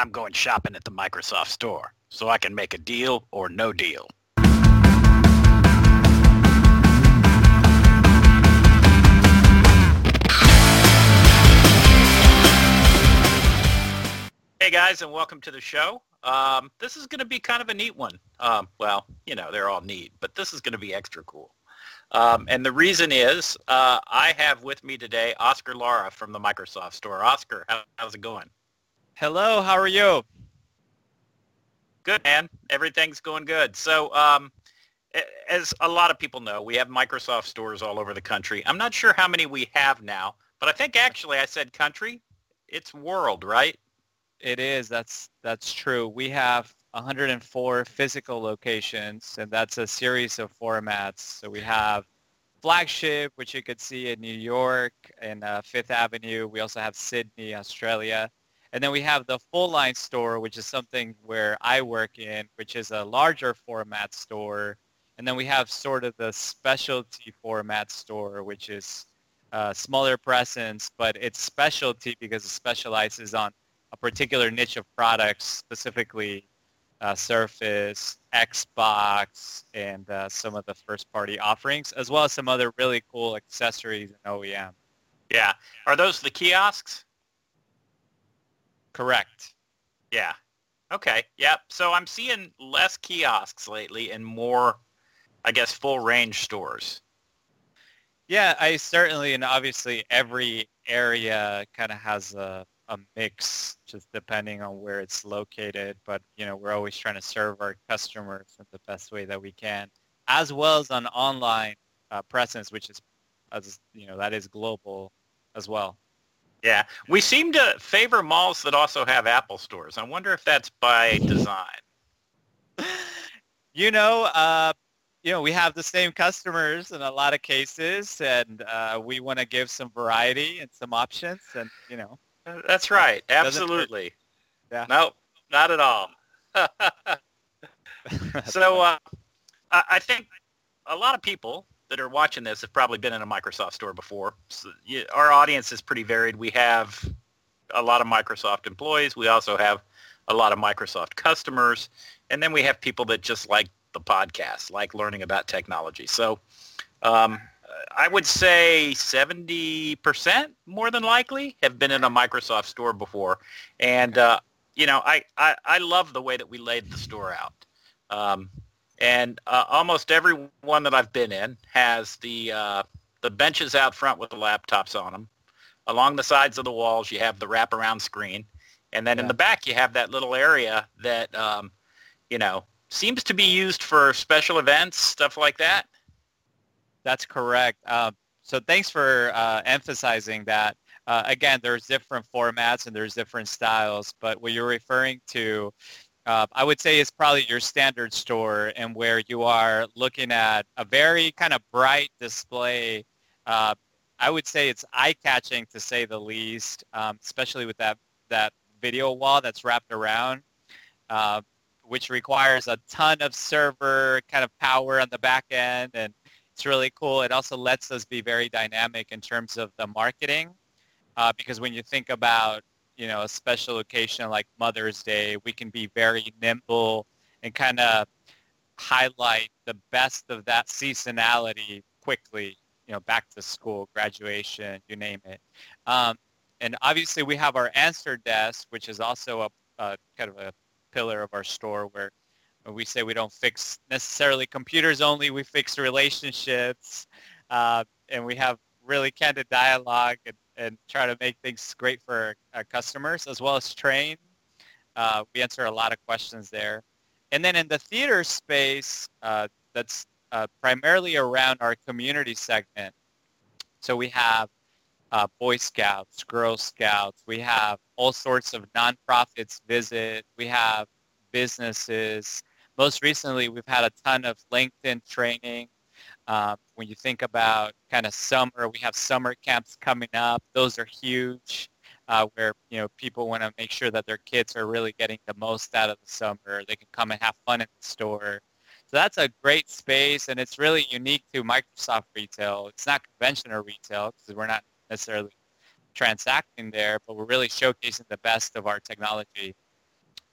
I'm going shopping at the Microsoft store so I can make a deal or no deal. Hey guys, and welcome to the show. Um, this is going to be kind of a neat one. Um, well, you know, they're all neat, but this is going to be extra cool. Um, and the reason is uh, I have with me today Oscar Lara from the Microsoft Store. Oscar, how, how's it going? Hello, how are you? Good, man. Everything's going good. So, um, as a lot of people know, we have Microsoft stores all over the country. I'm not sure how many we have now, but I think actually I said country. It's world, right? It is. That's that's true. We have 104 physical locations, and that's a series of formats. So we have flagship, which you could see in New York and uh, Fifth Avenue. We also have Sydney, Australia. And then we have the full line store, which is something where I work in, which is a larger format store. And then we have sort of the specialty format store, which is a smaller presence, but it's specialty because it specializes on a particular niche of products, specifically uh, Surface, Xbox, and uh, some of the first-party offerings, as well as some other really cool accessories and OEM. Yeah. Are those the kiosks? Correct. Yeah. Okay. Yep. So I'm seeing less kiosks lately and more, I guess, full range stores. Yeah, I certainly, and obviously every area kind of has a, a mix just depending on where it's located. But, you know, we're always trying to serve our customers in the best way that we can, as well as an online uh, presence, which is, as you know, that is global as well. Yeah, we seem to favor malls that also have Apple stores. I wonder if that's by design. you know, uh, you know, we have the same customers in a lot of cases, and uh, we want to give some variety and some options, and you know. That's right. Absolutely. Yeah. No, not at all. so uh, I think a lot of people that are watching this have probably been in a Microsoft store before. So, our audience is pretty varied. We have a lot of Microsoft employees. We also have a lot of Microsoft customers. And then we have people that just like the podcast, like learning about technology. So um, I would say 70% more than likely have been in a Microsoft store before. And, uh, you know, I, I, I love the way that we laid the store out. Um, and uh, almost every one that I've been in has the uh, the benches out front with the laptops on them. Along the sides of the walls, you have the wraparound screen, and then yeah. in the back, you have that little area that um, you know seems to be used for special events, stuff like that. That's correct. Uh, so thanks for uh, emphasizing that. Uh, again, there's different formats and there's different styles, but what you're referring to uh, I would say is probably your standard store and where you are looking at a very kind of bright display. Uh, I would say it's eye-catching to say the least, um, especially with that, that video wall that's wrapped around, uh, which requires a ton of server kind of power on the back end. And it's really cool. It also lets us be very dynamic in terms of the marketing. Uh, because when you think about you know a special occasion like Mother's Day, we can be very nimble and kind of highlight the best of that seasonality quickly. You know, back to school, graduation, you name it. Um, and obviously, we have our answer desk, which is also a, a kind of a pillar of our store where we say we don't fix necessarily computers only, we fix relationships. Uh, and we have really candid dialogue and and try to make things great for our customers as well as train. Uh, we answer a lot of questions there. And then in the theater space, uh, that's uh, primarily around our community segment. So we have uh, Boy Scouts, Girl Scouts. We have all sorts of nonprofits visit. We have businesses. Most recently, we've had a ton of LinkedIn training um, when you think about kind of summer, we have summer camps coming up. Those are huge, uh, where you know people want to make sure that their kids are really getting the most out of the summer. They can come and have fun in the store. So that's a great space, and it's really unique to Microsoft retail. It's not conventional retail because we're not necessarily transacting there, but we're really showcasing the best of our technology.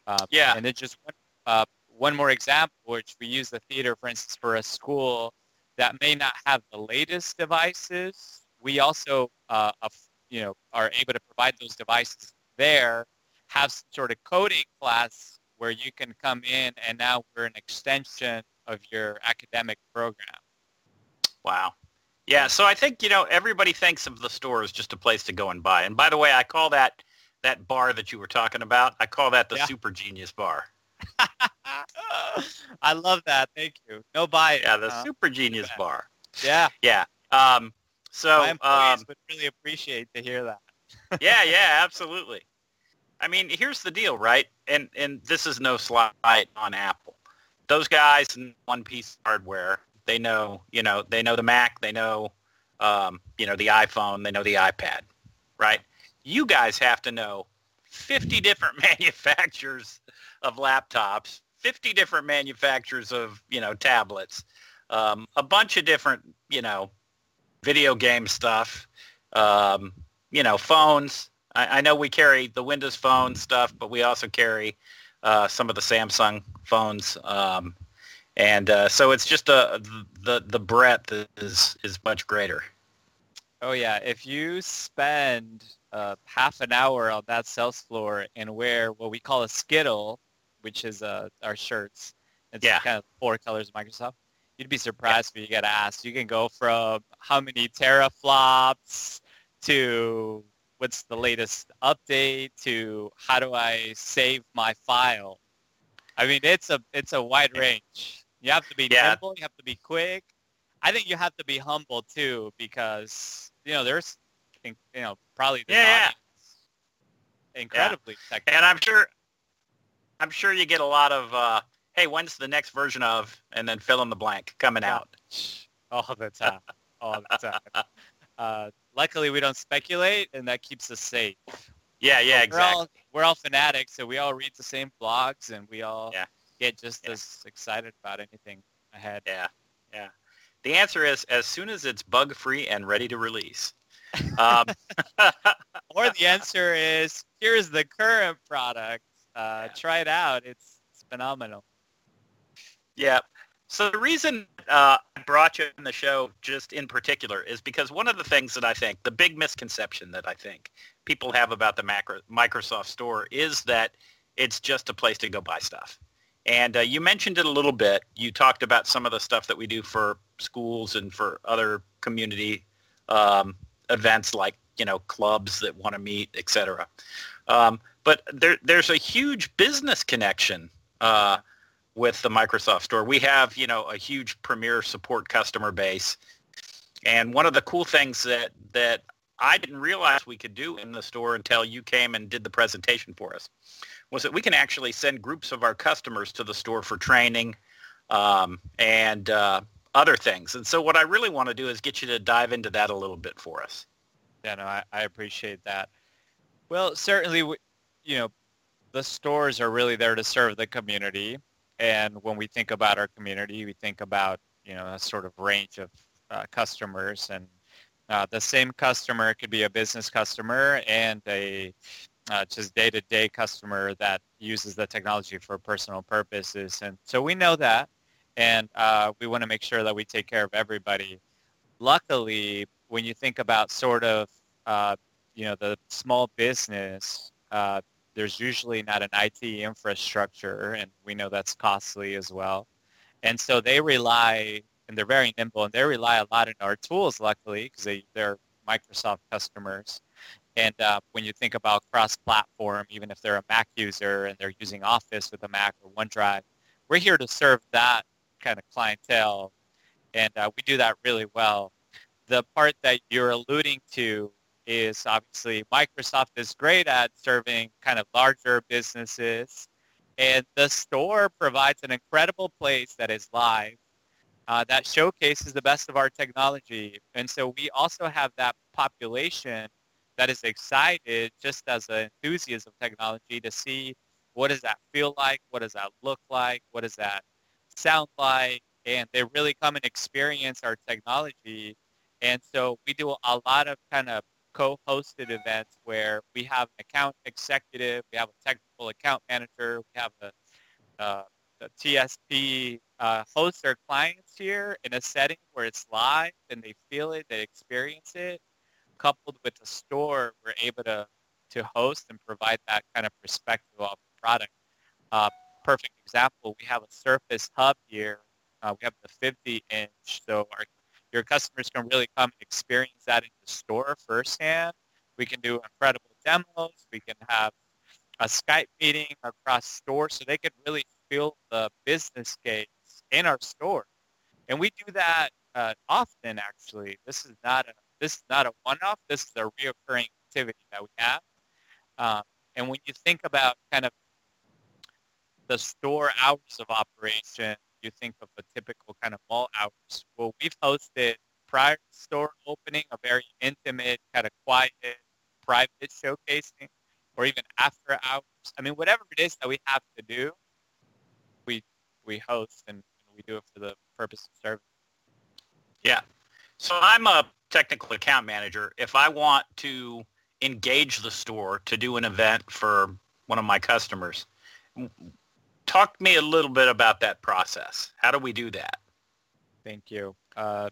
Uh, Yeah. And then just one, uh, one more example, which we use the theater, for instance, for a school that may not have the latest devices. We also, uh, you know, are able to provide those devices there, have some sort of coding class where you can come in and now we're an extension of your academic program. Wow. Yeah, so I think, you know, everybody thinks of the store as just a place to go and buy. And by the way, I call that that bar that you were talking about, I call that the Yeah. Super Genius Bar. I love that. Thank you. No bias. Yeah, the huh? Super Genius. Bar. yeah. Yeah. Um, so, My employees um, would really appreciate to hear that. yeah, yeah, absolutely. I mean, here's the deal, right? And and this is no slight on Apple. Those guys in one piece hardware, they know, you know, they know the Mac, they know, um, you know, the iPhone, they know the iPad, right? You guys have to know 50 different manufacturers of laptops, 50 different manufacturers of, you know, tablets, um, a bunch of different, you know, video game stuff, um, you know, phones. I, I know we carry the Windows Phone stuff, but we also carry uh, some of the Samsung phones. Um, and uh, so it's just a, the, the breadth is, is much greater. Oh yeah, if you spend uh, half an hour on that sales floor and wear what we call a skittle, which is uh, our shirts, it's Yeah. kind of four colors of Microsoft, you'd be surprised when you get asked. You can go from how many teraflops to what's the latest update to how do I save my file. I mean, it's a it's a wide range. You have to be Yeah. nimble. You have to be quick. I think you have to be humble too, because you know there's, you know, probably Yeah, yeah. incredibly technical. And I'm sure, I'm sure you get a lot of, uh, hey, when's the next version of, and then fill in the blank coming out. all the time, all the time. Uh, luckily, we don't speculate, and that keeps us safe. Yeah, yeah, We're exactly. all, we're all fanatics, so we all read the same blogs, and we all Yeah. get just Yeah. as excited about anything ahead. Yeah, yeah. The answer is as soon as it's bug-free and ready to release. Um, Or the answer is, here's the current product. Uh, Yeah. Try it out. It's, it's phenomenal. Yeah. So the reason uh, I brought you on the show just in particular is because one of the things that I think, the big misconception that I think people have about the macro, Microsoft Store is that it's just a place to go buy stuff. And uh, you mentioned it a little bit. You talked about some of the stuff that we do for schools and for other community um, events like, you know, clubs that want to meet, et cetera. Um, but there, there's a huge business connection uh, with the Microsoft Store. We have, you know, a huge premier support customer base. And one of the cool things that that I didn't realize we could do in the store until you came and did the presentation for us was that we can actually send groups of our customers to the store for training um, and uh, other things. And so what I really want to do is get you to dive into that a little bit for us. Yeah, no, I, I appreciate that. Well, certainly, you know, the stores are really there to serve the community. And when we think about our community, we think about, you know, a sort of range of uh, customers. And uh, the same customer could be a business customer and a uh, just day-to-day customer that uses the technology for personal purposes. And so we know that. And uh, we want to make sure that we take care of everybody. Luckily, when you think about sort of, uh, you know, the small business, uh, there's usually not an IT infrastructure, and we know that's costly as well. And so they rely, and they're very nimble, and they rely a lot on our tools, luckily, because they, they're Microsoft customers. And uh, when you think about cross-platform, even if they're a Mac user and they're using Office with a Mac or OneDrive, we're here to serve that kind of clientele, and uh, we do that really well. The part that you're alluding to is obviously Microsoft is great at serving kind of larger businesses, and the store provides an incredible place that is live uh, that showcases the best of our technology. And so we also have that population that is excited just as an enthusiast of technology to see what does that feel like, what does that look like, what does that sound like, and they really come and experience our technology. And so we do a lot of kind of co-hosted events where we have an account executive, we have a technical account manager, we have a, uh, a TSP uh, host their clients here in a setting where it's live and they feel it, they experience it, coupled with the store, we're able to to host and provide that kind of perspective of the product. Uh, perfect example, we have a Surface Hub here. Uh, we have the 50 inch, so our your customers can really come and experience that in the store firsthand. We can do incredible demos. We can have a Skype meeting across stores so they can really feel the business case in our store. And we do that uh, often, actually. This is not a this is not a one-off. This is a reoccurring activity that we have. Um, and when you think about kind of the store hours of operation, you think of a typical kind of mall hours. Well, we've hosted prior to store opening a very intimate, kind of quiet, private showcasing, or even after hours. I mean, whatever it is that we have to do, we we host and, and we do it for the purpose of service. Yeah. So I'm a technical account manager. If I want to engage the store to do an event for one of my customers, talk to me a little bit about that process. How do we do that? Thank you. Uh,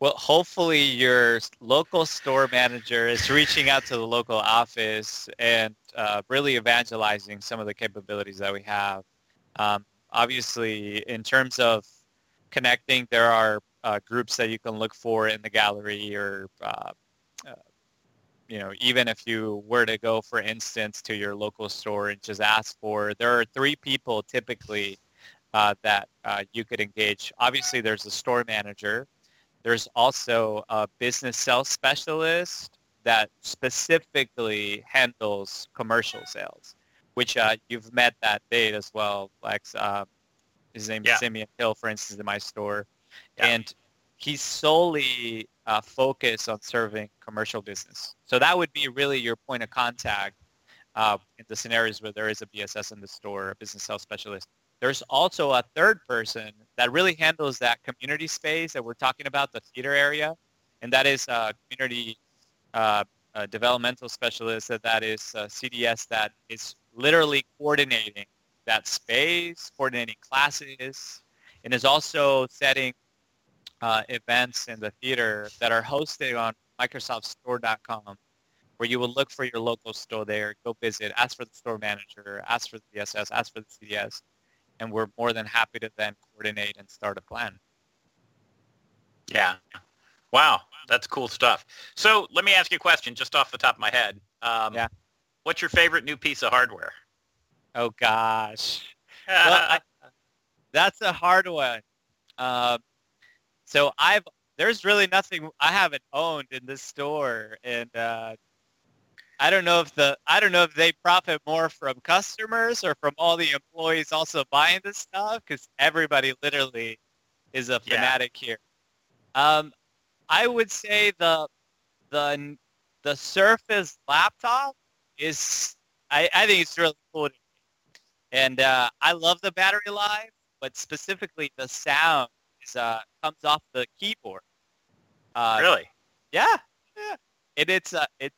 well, hopefully your local store manager is reaching out to the local office and uh, really evangelizing some of the capabilities that we have. Um, obviously, in terms of connecting, there are uh, groups that you can look for in the gallery or uh, you know, even if you were to go, for instance, to your local store and just ask for, there are three people typically uh, that uh, you could engage. Obviously, there's a store manager. There's also a business sales specialist that specifically handles commercial sales, which uh, you've met that date as well, Lex. Um, his name yeah. is Simeon Hill, for instance, in my store. Yeah. And he's solely uh, focus on serving commercial business. So that would be really your point of contact uh, in the scenarios where there is a BSS in the store, a business sales specialist. There's also a third person that really handles that community space that we're talking about, the theater area, and that is a community uh, a developmental specialist. That is CDS that is literally coordinating that space, coordinating classes, and is also setting uh, events in the theater that are hosted on MicrosoftStore.com, where you will look for your local store there, go visit, ask for the store manager, ask for the BSS, ask for the CDS, and we're more than happy to then coordinate and start a plan. Yeah. Wow, that's cool stuff. So let me ask you a question just off the top of my head. Um, yeah. What's your favorite new piece of hardware? Oh, gosh. well, I, that's a hard one. Um, so I've there's really nothing I haven't owned in this store, and uh, I don't know if the I don't know if they profit more from customers or from all the employees also buying this stuff because everybody literally is a fanatic yeah. here. Um, I would say the the the Surface laptop is I, I think it's really cool, and uh, I love the battery life, but specifically the sound is uh, comes off the keyboard. Uh, really? Yeah, yeah. And it's uh, it's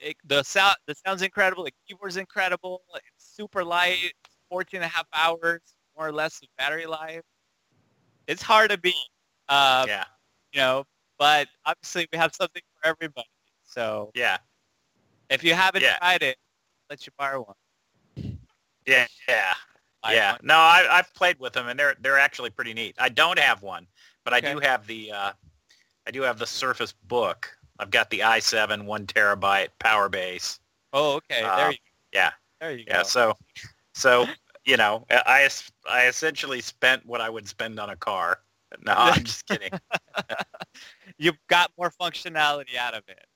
it, the sound the sound's incredible. The keyboard's incredible. It's super light. 14 and a half hours more or less of battery life. It's hard to beat. Uh, yeah. You know, but obviously we have something for everybody. So yeah. If you haven't yeah. tried it, let you borrow one. Yeah, yeah yeah, no, I, I've played with them, and they're they're actually pretty neat. I don't have one, but okay. I do have the uh, I do have the Surface Book. I've got the i7 one terabyte power base. Oh, okay. Uh, there you Yeah. There you yeah, go. So, so you know, I I essentially spent what I would spend on a car. No, I'm just kidding. You've got more functionality out of it.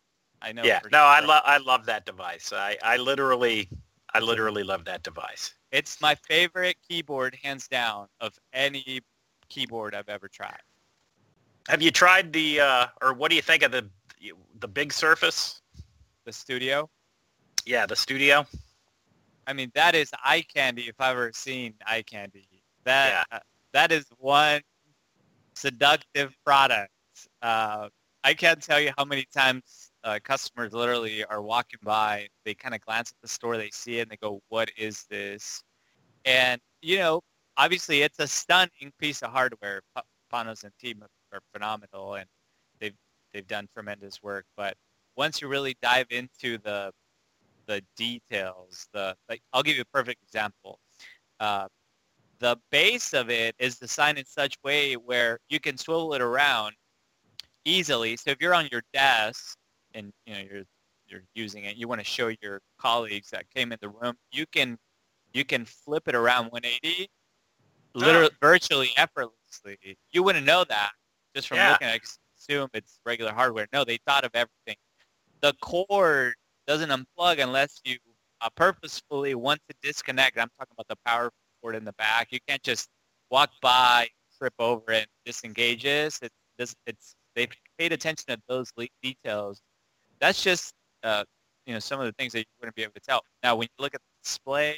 I know. Yeah. No, sure. I love I love that device. I I literally I literally love that device. It's my favorite keyboard, hands down, of any keyboard I've ever tried. Have you tried the, uh, or what do you think of the the big Surface? The Studio? Yeah, the Studio. I mean, that is eye candy if I've ever seen eye candy. That yeah. uh, that is one seductive product. Uh, I can't tell you how many times uh, customers literally are walking by, they kind of glance at the store, they see it, and they go, "What is this?" And you know, obviously, it's a stunning piece of hardware. P- Panos and team are phenomenal, and they've they've done tremendous work. But once you really dive into the the details, the like, I'll give you a perfect example. Uh, the base of it is designed in such way where you can swivel it around easily. So if you're on your desk and you know you're you're using it, you want to show your colleagues that came in the room, you can you can flip it around 180, literally virtually effortlessly. You wouldn't know that just from Yeah. looking. I assume it's regular hardware. No, they thought of everything. The cord doesn't unplug unless you uh, purposefully want to disconnect. I'm talking about the power cord in the back. You can't just walk by, trip over it, and disengage it. This, it's they've paid attention to those details. That's just uh, you know some of the things that you wouldn't be able to tell. Now, when you look at the display,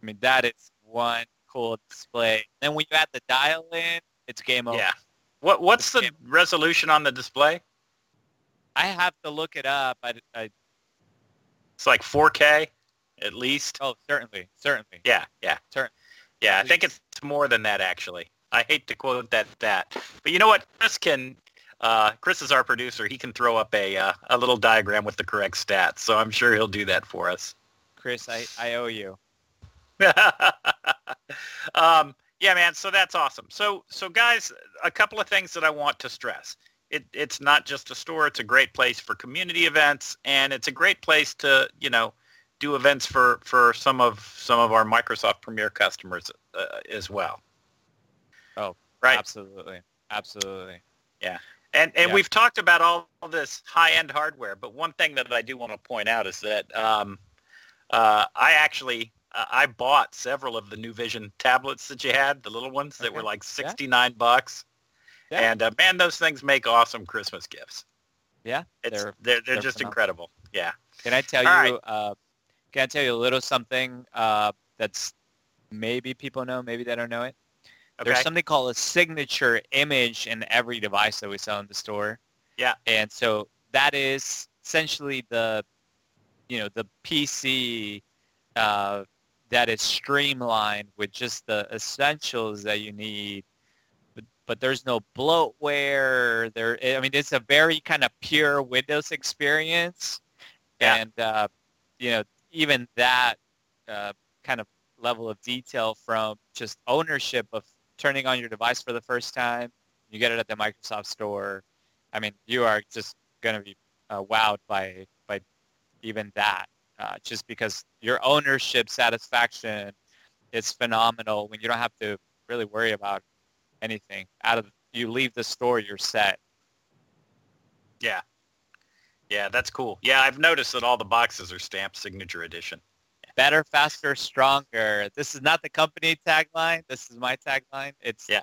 I mean that is one cool display. Then when you add the dial in, it's game over. Yeah. What what's the resolution on the display? I have to look it up. I, I It's like 4K at least. oh certainly certainly. Yeah, yeah. Yeah, I think it's more than that actually. I hate to quote that that, but you know what? Chris can. Uh, Chris is our producer. He can throw up a uh, a little diagram with the correct stats. So I'm sure he'll do that for us. Chris, I, I owe you. um, yeah, man. So that's awesome. So, so guys, a couple of things that I want to stress. It, it's not just a store. It's a great place for community events, and it's a great place to, you know, do events for, for some of some of our Microsoft Premier customers uh, as well. Oh, right. Absolutely. Absolutely. And and Yeah. we've talked about all this high-end hardware, but one thing that I do want to point out is that um, uh, I actually uh, I bought several of the NuVision tablets that you had, the little ones that Okay. were like 69 bucks. Yeah. And uh, man, those things make awesome Christmas gifts. Yeah, It's, they're- they're they're, they're just phenomenal. incredible. Yeah. Can I tell All you? right. Uh, can I tell you a little something uh, that's maybe people know, maybe they don't know it. Okay. There's something called a signature image in every device that we sell in the store. Yeah. And so that is essentially the, you know, the PC uh, that is streamlined with just the essentials that you need. But, but there's no bloatware. There, I mean, it's a very kind of pure Windows experience. Yeah. And, uh, you know, even that uh, kind of level of detail from just ownership of turning on your device for the first time. You get it at the Microsoft Store. I mean, you are just going to be uh, wowed by by even that, uh, just because your ownership satisfaction is phenomenal when you don't have to really worry about anything. Out of you leave the store, you're set. Yeah. Yeah, that's cool. Yeah, I've noticed that all the boxes are stamped signature edition. Better, faster, stronger. This is not the company tagline. This is my tagline. It's Yeah.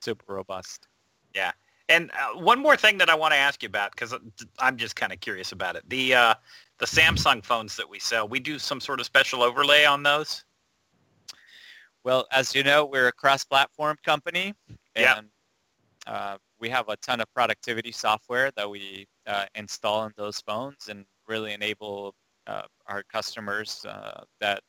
super robust. Yeah. And uh, one more thing that I want to ask you about because I'm just kind of curious about it. The uh, the Samsung phones that we sell, we do some sort of special overlay on those. Well, as you know, we're a cross-platform company, and uh, we have a ton of productivity software that we uh, install in those phones and really enable uh, our customers uh, that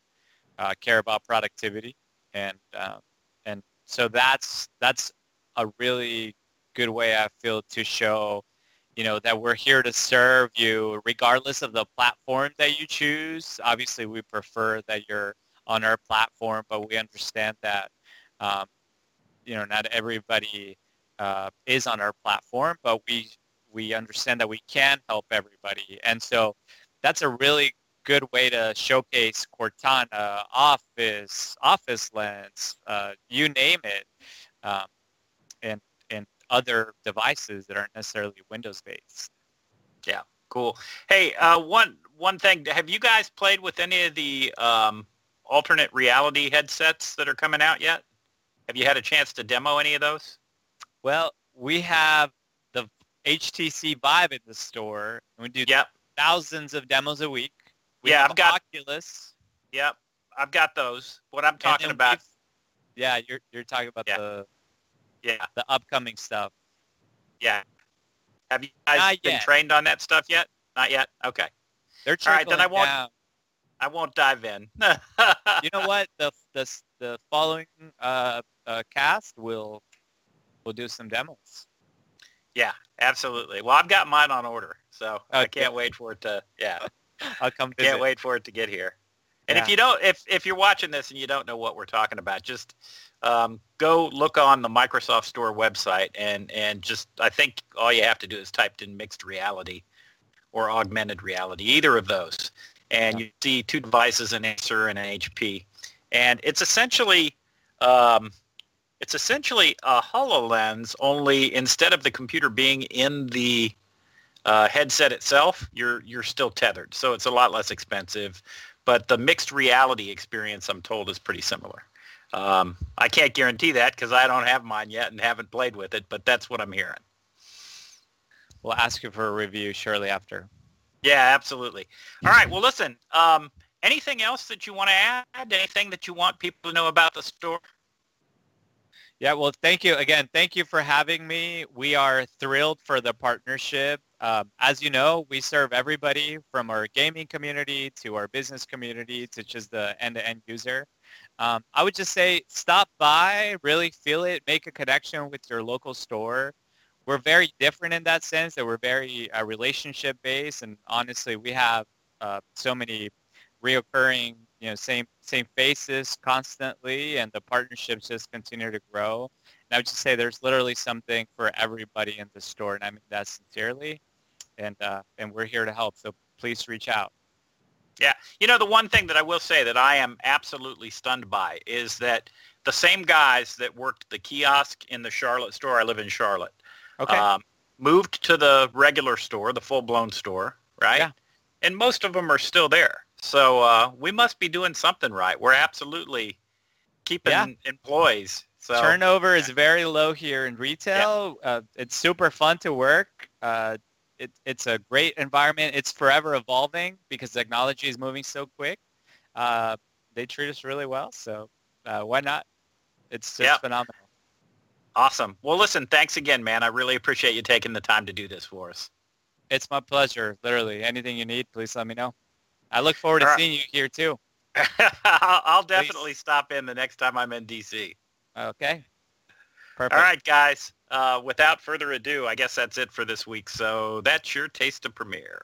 uh, care about productivity. And uh, and so that's that's a really good way I feel to show, you know, that we're here to serve you regardless of the platform that you choose. Obviously, we prefer that you're on our platform, but we understand that, um, you know, not everybody uh, is on our platform, but we we understand that we can help everybody, and so that's a really good way to showcase Cortana, Office, Office Lens, uh, you name it, um, and and other devices that aren't necessarily Windows based. Yeah, cool. Hey, uh, one one thing. Have you guys played with any of the um, alternate reality headsets that are coming out yet? Have you had a chance to demo any of those? Well, we have the HTC Vive in the store, and we do Yep. Thousands of demos a week. We Yeah, have I've got- Oculus. Yep. I've got those. What I'm talking about. Yeah, you're you're talking about Yeah. the Yeah. the upcoming stuff. Yeah. Have you guys Not been yet. trained on that stuff yet? Not yet. Okay. They're All right, then I won't- down. I won't dive in. You know what? The the the following uh, uh, cast will will do some demos. Yeah, absolutely. Well, I've got mine on order, so I can't wait for it to. Yeah, I'll come can't wait for it to get here. And if you don't, if if you're watching this and you don't know what we're talking about, just um, go look on the Microsoft Store website and and just I think all you have to do is type in mixed reality or augmented reality, either of those, and you see two devices, an Acer and an HP, and it's essentially um, it's essentially a HoloLens, only instead of the computer being in the uh, headset itself, you're you're still tethered, so it's a lot less expensive. But the mixed reality experience, I'm told, is pretty similar. Um, I can't guarantee that because I don't have mine yet and haven't played with it, but that's what I'm hearing. We'll ask you for a review shortly after. Yeah, absolutely. All right. Well, listen. Um, anything else that you want to add? Anything that you want people to know about the store? Yeah, well, thank you again. Thank you for having me. We are thrilled for the partnership. Um, as you know, we serve everybody from our gaming community to our business community to just the end-to-end user. Um, I would just say stop by, really feel it, make a connection with your local store. We're very different in that sense that we're very uh, relationship based, and honestly, we have uh, so many reoccurring, you know, same same faces constantly, and the partnerships just continue to grow. And I would just say there's literally something for everybody in the store, and I mean that sincerely. And uh, and we're here to help, so please reach out. Yeah. You know, the one thing that I will say that I am absolutely stunned by is that the same guys that worked the kiosk in the Charlotte store, I live in Charlotte, Okay. um, moved to the regular store, the full-blown store, right? Yeah. And most of them are still there. So uh, we must be doing something right. We're absolutely keeping Yeah. employees. So Turnover is very low here in retail. Uh, it's super fun to work. Uh, it, it's a great environment. It's forever evolving because technology is moving so quick. Uh, they treat us really well, so uh, why not? It's just Yeah. phenomenal. awesome. Well, listen, thanks again, man. I really appreciate you taking the time to do this for us. It's my pleasure. Literally, anything you need, please let me know. I look forward to right. seeing you here too. I'll I'll definitely stop in the next time I'm in DC. Okay. Perfect. All right, guys. Uh, without further ado, I guess that's it for this week. So that's your taste of Premier.